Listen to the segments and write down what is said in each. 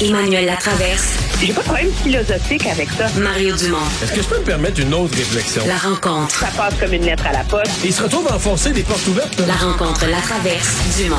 Emmanuel Latraverse. J'ai pas de problème philosophique avec ça. Mario Dumont. Est-ce que je peux me permettre une autre réflexion? La rencontre. Ça passe comme une lettre à la poste. il se retrouve à enfoncer des portes ouvertes. La rencontre, la traverse, Dumont.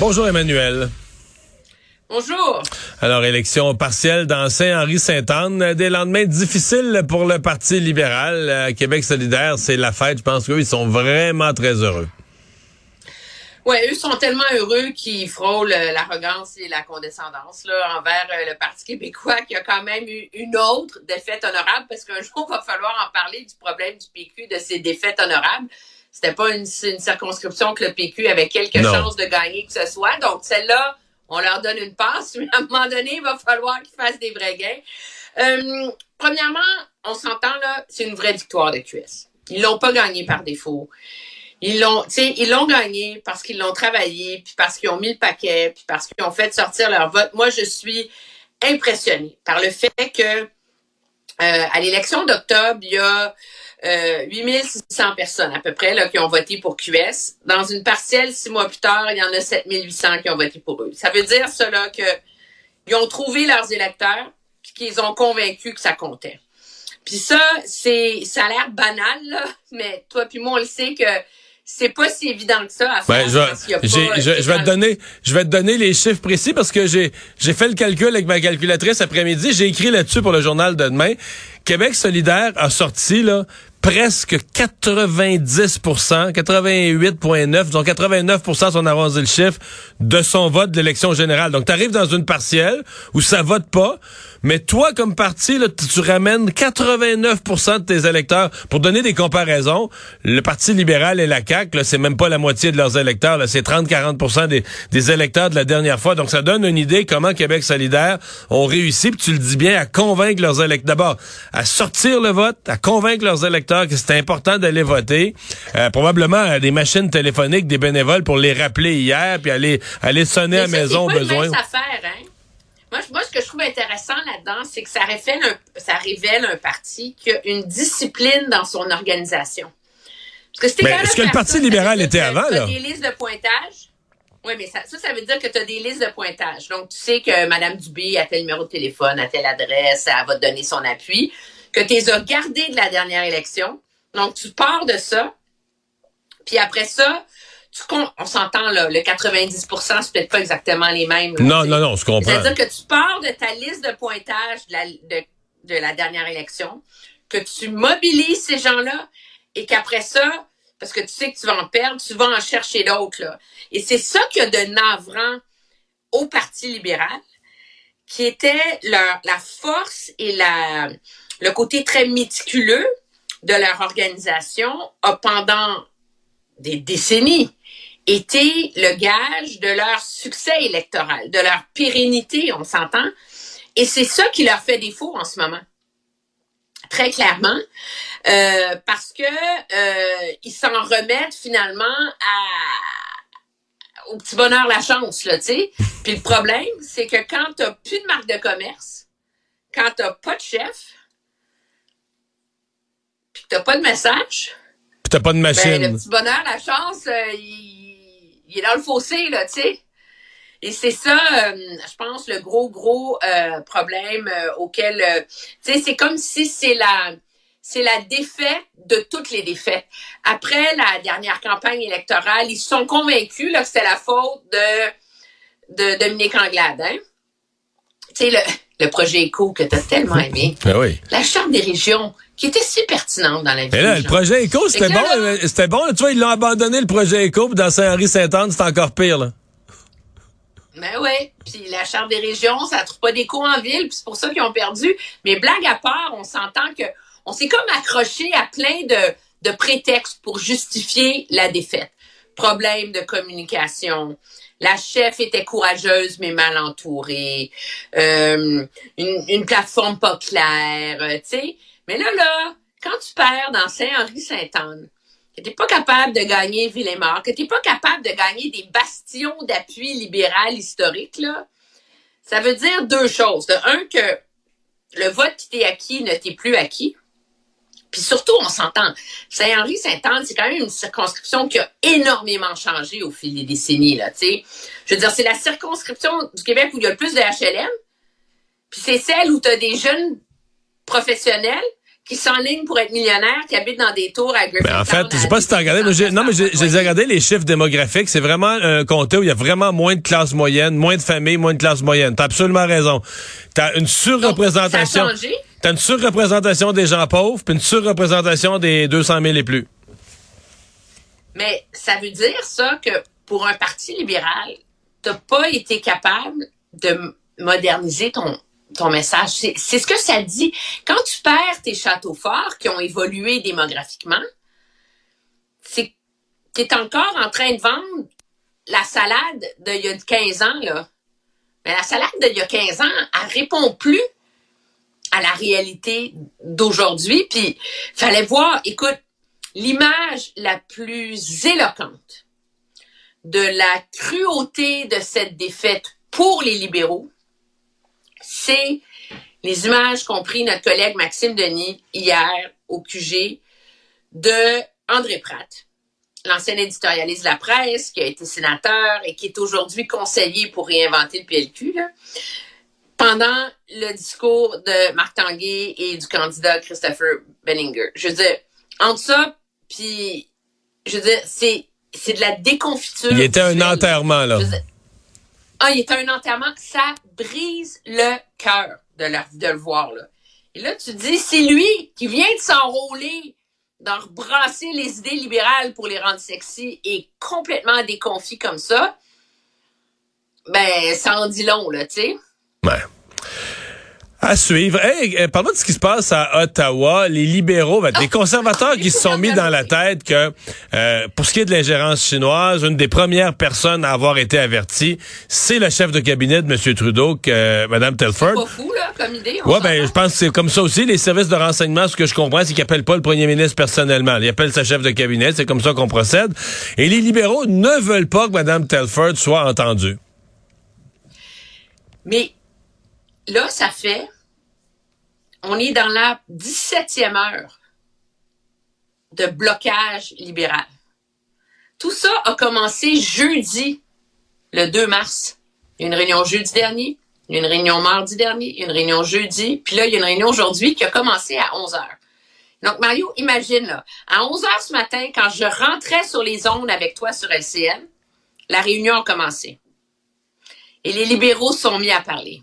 Bonjour Emmanuel. Bonjour. Alors, élection partielle dans Saint-Henri-Sainte-Anne. Des lendemains difficiles pour le Parti libéral. Euh, Québec solidaire, c'est la fête. Je pense qu'eux, ils sont vraiment très heureux. Oui, eux sont tellement heureux qu'ils frôlent euh, l'arrogance et la condescendance là, envers euh, le Parti québécois qui a quand même eu une autre défaite honorable parce qu'un jour, il va falloir en parler du problème du PQ, de ses défaites honorables. C'était pas une, circonscription que le PQ avait quelque chose de gagner que ce soit. Donc, celle-là, on leur donne une passe, mais à un moment donné, il va falloir qu'ils fassent des vrais gains. Euh, premièrement, on s'entend là, c'est une vraie victoire de QS. Ils l'ont pas gagné par défaut. Ils l'ont, ils l'ont gagné parce qu'ils l'ont travaillé, puis parce qu'ils ont mis le paquet, puis parce qu'ils ont fait sortir leur vote. Moi, je suis impressionnée par le fait que euh, à l'élection d'octobre, il y a euh, 8600 personnes à peu près là, qui ont voté pour QS. Dans une partielle, six mois plus tard, il y en a 7800 qui ont voté pour eux. Ça veut dire cela que ils ont trouvé leurs électeurs puis qu'ils ont convaincu que ça comptait. Puis ça, c'est ça a l'air banal, là, mais toi puis moi, on le sait que c'est pas si évident que ça à faire. Ben, je, je, je, vais te donner, je vais te donner les chiffres précis parce que j'ai, j'ai fait le calcul avec ma calculatrice après-midi. J'ai écrit là-dessus pour le journal de demain. Québec solidaire a sorti, là, presque 90% 88,9, disons 89 si on avance le chiffre, de son vote de l'élection générale. Donc, tu arrives dans une partielle où ça vote pas, mais toi, comme parti, là, tu ramènes 89% de tes électeurs. Pour donner des comparaisons, le Parti libéral et la CAQ, c'est même pas la moitié de leurs électeurs. C'est 30-40 des, des électeurs de la dernière fois. Donc, ça donne une idée comment Québec solidaire ont réussi, puis tu le dis bien, à convaincre leurs électeurs. D'abord, à sortir le vote, à convaincre leurs électeurs que c'est important d'aller voter. Euh, probablement des machines téléphoniques, des bénévoles pour les rappeler hier, puis aller, aller sonner à la maison au besoin. Affaire, hein? Moi, moi, ce que je trouve intéressant là-dedans, c'est que ça révèle, un, ça révèle un parti qui a une discipline dans son organisation. Parce que Mais ce que le Parti libéral était avant, là? des listes de pointage. Oui, mais ça, ça, veut dire que tu as des listes de pointage. Donc, tu sais que Mme Dubé a tel numéro de téléphone, a telle adresse, elle va te donner son appui, que tu les as gardés de la dernière élection. Donc, tu pars de ça. Puis après ça, on s'entend là, le 90% c'est peut-être pas exactement les mêmes. non, non, non, je comprends. C'est-à-dire que tu pars de ta liste de pointage de la, de, la dernière élection, que tu mobilises ces gens-là et qu'après ça, parce que tu sais que tu vas en perdre, tu vas en chercher d'autres. Là. Et c'est ça qu'il y a de navrant au Parti libéral, qui était leur, la force et la, le côté très méticuleux de leur organisation a pendant des décennies été le gage de leur succès électoral, de leur pérennité, on s'entend. Et c'est ça qui leur fait défaut en ce moment. Très clairement, euh, parce que euh, ils s'en remettent finalement à, au petit bonheur la chance, là, tu sais. Puis le problème, c'est que quand t'as plus de marque de commerce, quand t'as pas de chef, puis t'as pas de message, puis t'as pas de machine. Ben, le petit bonheur, la chance, euh, il, il, est dans le fossé, là, tu sais. Et c'est ça, euh, je pense, le gros, gros euh, problème auquel... tu sais, c'est comme si c'est la... C'est la défaite de toutes les défaites. Après la dernière campagne électorale, ils se sont convaincus là, que c'était la faute de, de Dominique Anglade. Hein? Tu sais, le, le projet ECO que tu as tellement aimé. Ben oui. La Charte des régions, qui était si pertinente dans la vie. Là, le projet ECO, c'était bon. C'était bon. Tu vois, ils l'ont abandonné, le projet ECO, puis dans Saint-Henri-Saint-Anne, c'est encore pire, là. Ben oui. Puis la Charte des régions, ça trouve pas d'écho en ville, puis c'est pour ça qu'ils ont perdu. Mais blague à part, on s'entend que on s'est comme accroché à plein de, de prétextes pour justifier la défaite. Problème de communication, la chef était courageuse mais mal entourée, euh, une, une, plateforme pas claire, euh, tu sais. Mais là, là, quand tu perds dans Saint-Henri-Saint-Anne, que t'es pas capable de gagner Villemort, que t'es pas capable de gagner des bastions d'appui libéral historique, là, ça veut dire deux choses. De un, que le vote qui t'est acquis ne t'est plus acquis. Puis surtout, on s'entend. Saint-Henri-Saint-Anne, c'est quand même une circonscription qui a énormément changé au fil des décennies. Là, sais. Je veux dire, c'est la circonscription du Québec où il y a le plus de HLM. Puis c'est celle où tu as des jeunes professionnels qui s'enlignent pour être millionnaires, qui habitent dans des tours à Ben en fait, je sais pas si tu as regardé, mais non, mais j'ai regardé les chiffres démographiques. C'est vraiment un comté où il y a vraiment moins de classes moyennes, moins de familles, moins de classes moyennes. T'as absolument raison. T'as une surreprésentation. T'as une surreprésentation des gens pauvres, puis une surreprésentation des 200 000 et plus. Mais ça veut dire ça que pour un parti libéral, t'as pas été capable de moderniser ton ton message. C'est ce que ça dit. Quand tu perds tes châteaux forts qui ont évolué démographiquement, c'est tu es encore en train de vendre la salade d'il y a 15 ans, là. Mais la salade d'il y a 15 ans, elle répond plus à la réalité d'aujourd'hui. Puis, fallait voir, écoute, l'image la plus éloquente de la cruauté de cette défaite pour les libéraux, c'est les images qu'ont pris notre collègue Maxime Denis hier au QG de André Pratt, l'ancien éditorialiste de la presse, qui a été sénateur et qui est aujourd'hui conseiller pour réinventer le PLQ, pendant le discours de Marc Tanguay et du candidat Christopher Benninger. Je veux dire, entre ça, puis, je veux dire, c'est, c'est de la déconfiture. Il était un enterrement, là. Ah, il est un enterrement. Ça brise le cœur de, le voir. Et là, tu dis, c'est lui qui vient de s'enrôler dans rebrasser les idées libérales pour les rendre sexy et complètement déconfit comme ça. Ben, ça en dit long, là, tu sais. Ouais. À suivre. Hey, euh, parle-moi de ce qui se passe à Ottawa. Les libéraux, ben, les conservateurs qui se sont mis dans la tête que, euh, pour ce qui est de l'ingérence chinoise, une des premières personnes à avoir été avertie, c'est le chef de cabinet de M. Trudeau, que, euh, Mme Telford. C'est pas fou, là, comme idée. Ouais, ben, je pense que c'est comme ça aussi. Les services de renseignement, ce que je comprends, c'est qu'ils appellent pas le premier ministre personnellement. Ils appellent sa chef de cabinet. C'est comme ça qu'on procède. Et les libéraux ne veulent pas que Mme Telford soit entendue. Mais là, ça fait, on est dans la 17e heure de blocage libéral. Tout ça a commencé jeudi, le 2 mars. Il y a une réunion jeudi dernier, il y a une réunion mardi dernier, une réunion jeudi, puis là, il y a une réunion aujourd'hui qui a commencé à 11 heures. Donc, Mario, imagine, là, à 11 heures ce matin, quand je rentrais sur les ondes avec toi sur LCN, la réunion a commencé. Et les libéraux sont mis à parler.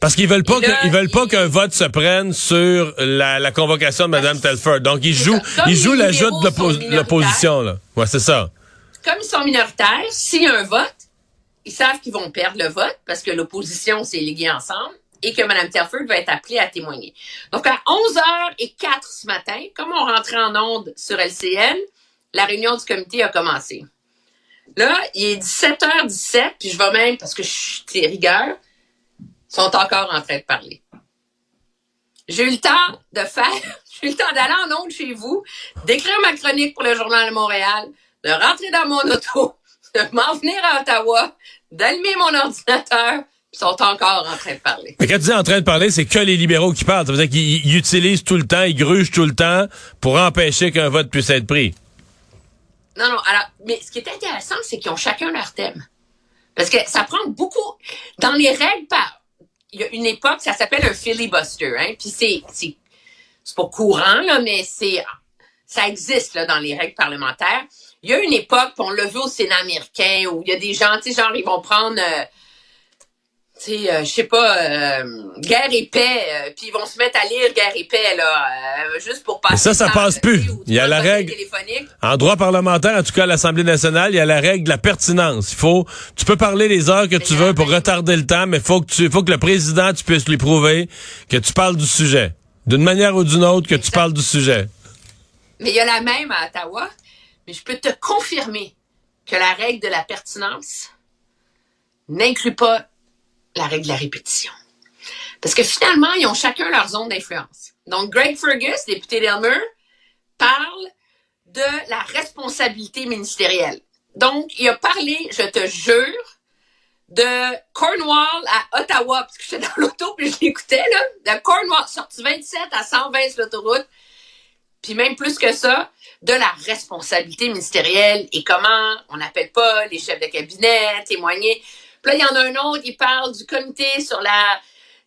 Parce qu'ils veulent pas que, ils veulent pas qu'un vote se prenne sur la, la convocation de Mme Telford. Donc ils jouent, ils jouent la joute de l'opposition là. Ouais, c'est ça. Comme ils sont minoritaires, s'il y a un vote, ils savent qu'ils vont perdre le vote parce que l'opposition s'est liguée ensemble et que Mme Telford va être appelée à témoigner. Donc à 11h04 ce matin, comme on rentrait en onde sur LCN, la réunion du comité a commencé. Là, il est 17h17, puis je vais même, parce que je suis rigueur, sont encore en train de parler. J'ai eu le temps de faire, j'ai eu le temps d'aller en ondes chez vous, d'écrire ma chronique pour le Journal de Montréal, de rentrer dans mon auto, de m'en venir à Ottawa, d'allumer mon ordinateur, ils sont encore en train de parler. Mais quand tu dis en train de parler, c'est que les libéraux qui parlent. Ça veut dire qu'ils utilisent tout le temps, ils grugent tout le temps pour empêcher qu'un vote puisse être pris. Non, non. Alors, mais ce qui est intéressant, c'est qu'ils ont chacun leur thème. Parce que ça prend beaucoup. Dans les règles, il y a une époque, ça s'appelle un filibuster, hein. Puis c'est, c'est, c'est pas courant, là, mais c'est, ça existe, là, dans les règles parlementaires. Il y a une époque, on l'a vu au Sénat américain, où il y a des gens, tu sais, genre, ils vont prendre, euh, tu sais, euh, je sais pas, euh, guerre et paix, euh, puis ils vont se mettre à lire guerre et paix là, juste pour passer. Mais ça, ça passe plus. Il y a la règle. En droit parlementaire, en tout cas à l'Assemblée nationale, il y a la règle de la pertinence. Il faut, tu peux parler les heures que tu veux pour retarder le temps, mais faut que tu, faut que le président, tu puisses lui prouver que tu parles du sujet, d'une manière ou d'une autre, que tu parles du sujet. Mais il y a la même à Ottawa, mais je peux te confirmer que la règle de la pertinence n'inclut pas la règle de la répétition. Parce que finalement, ils ont chacun leur zone d'influence. Donc, Greg Fergus, député d'Elmer, parle de la responsabilité ministérielle. Donc, il a parlé, je te jure, de Cornwall à Ottawa, parce que j'étais dans l'auto puis je l'écoutais, là, de Cornwall, sorti 27 à 120 sur l'autoroute. puis même plus que ça, de la responsabilité ministérielle et comment on n'appelle pas les chefs de cabinet, témoigner. Puis là, il y en a un autre, il parle du comité sur la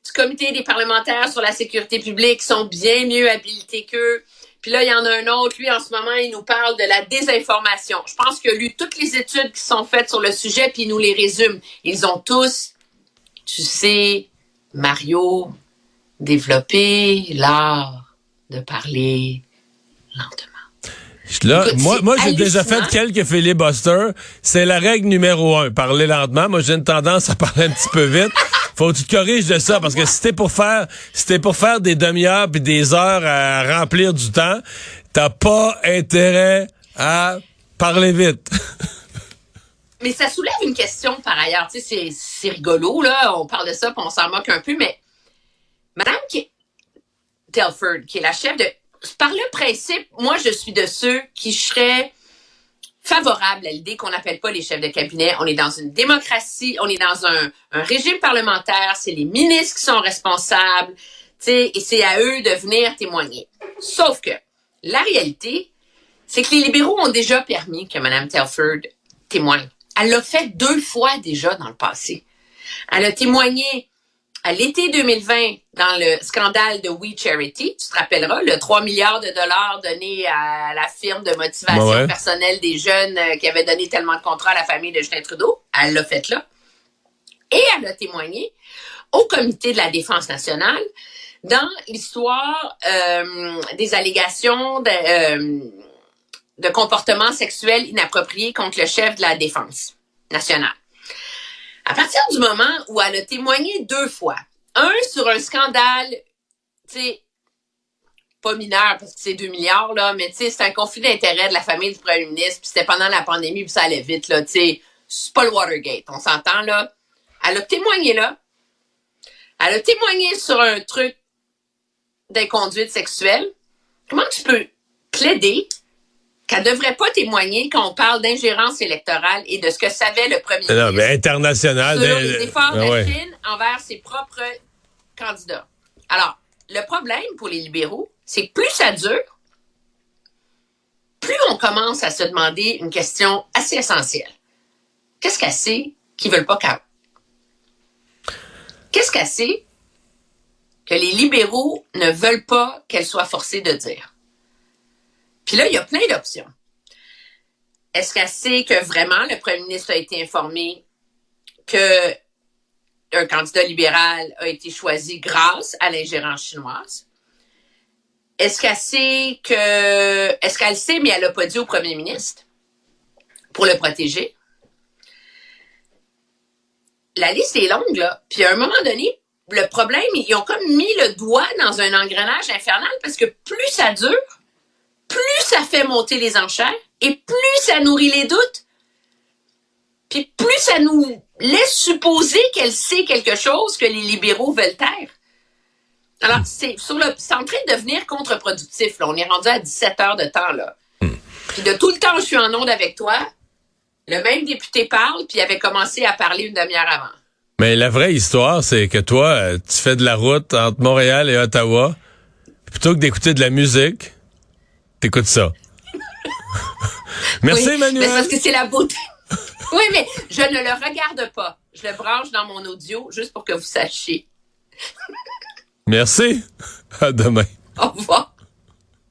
du comité des parlementaires sur la sécurité publique qui sont bien mieux habilités qu'eux. Puis là, il y en a un autre, lui, en ce moment, il nous parle de la désinformation. Je pense qu'il a lu toutes les études qui sont faites sur le sujet, puis il nous les résume. Ils ont tous, tu sais, Mario, développé l'art de parler lentement. Là, Écoute, moi, moi j'ai déjà fait quelques filibusters. C'est la règle numéro un. Parler lentement. Moi, j'ai une tendance à parler un petit peu vite. Faut que tu te corriges de ça parce que si t'es pour faire, si t'es pour faire des demi-heures puis des heures à remplir du temps, t'as pas intérêt à parler vite. Mais ça soulève une question par ailleurs. Tu sais, c'est, c'est rigolo, là. On parle de ça, puis on s'en moque un peu, mais Madame qui Telford, qui est la chef de. Par le principe, moi, je suis de ceux qui seraient favorables à l'idée qu'on n'appelle pas les chefs de cabinet. On est dans une démocratie, on est dans un, un régime parlementaire, c'est les ministres qui sont responsables, et c'est à eux de venir témoigner. Sauf que la réalité, c'est que les libéraux ont déjà permis que Mme Telford témoigne. Elle l'a fait deux fois déjà dans le passé. Elle a témoigné à l'été 2020 dans le scandale de We Charity. Tu te rappelleras, le 3 milliards de dollars donnés à la firme de motivation Ouais, personnelle des jeunes euh, qui avait donné tellement de contrats à la famille de Justin Trudeau. Elle l'a fait là. Et elle a témoigné au comité de la défense nationale dans l'histoire euh, des allégations de, euh, de comportement sexuel inapproprié contre le chef de la défense nationale. À partir du moment où elle a témoigné deux fois, un sur un scandale, tu sais, pas mineur parce que c'est 2 milliards, là, mais tu sais, c'est un conflit d'intérêt de la famille du premier ministre, puis c'était pendant la pandémie, puis ça allait vite, là, tu sais. C'est pas le Watergate, on s'entend, là. Elle a témoigné là. Elle a témoigné sur un truc d'inconduite sexuelle. Comment tu peux plaider qu'elle devrait pas témoigner quand on parle d'ingérence électorale et de ce que savait le premier non, ministre mais international. sur les efforts de ah la ouais. Chine envers ses propres candidats. Alors, le problème pour les libéraux, c'est que plus ça dure, plus on commence à se demander une question assez essentielle. Qu'est-ce qu'elle sait qu'ils veulent pas qu'elle... Qu'est-ce qu'elle sait que les libéraux ne veulent pas qu'elle soit forcée de dire? Puis là, il y a plein d'options. Est-ce qu'elle sait que vraiment le premier ministre a été informé que un candidat libéral a été choisi grâce à l'ingérence chinoise? Est-ce qu'elle sait que, est-ce qu'elle sait, mais elle l'a pas dit au premier ministre pour le protéger? La liste est longue, là. Puis à un moment donné, le problème, ils ont comme mis le doigt dans un engrenage infernal parce que plus ça dure, plus ça fait monter les enchères et plus ça nourrit les doutes. Puis plus ça nous laisse supposer qu'elle sait quelque chose que les libéraux veulent taire. Alors, c'est sur le, c'est en train de devenir contre-productif. Là. On est rendu à 17 heures de temps. là. Puis de tout le temps je suis en onde avec toi, le même député parle, puis il avait commencé à parler une demi-heure avant. Mais la vraie histoire, c'est que toi, euh, tu fais de la route entre Montréal et Ottawa. Plutôt que d'écouter de la musique, t'écoutes ça. Merci, Oui, Mais Emmanuel. parce que c'est la beauté. oui, mais je ne le regarde pas. Je le branche dans mon audio juste pour que vous sachiez. Merci. À demain. Au revoir.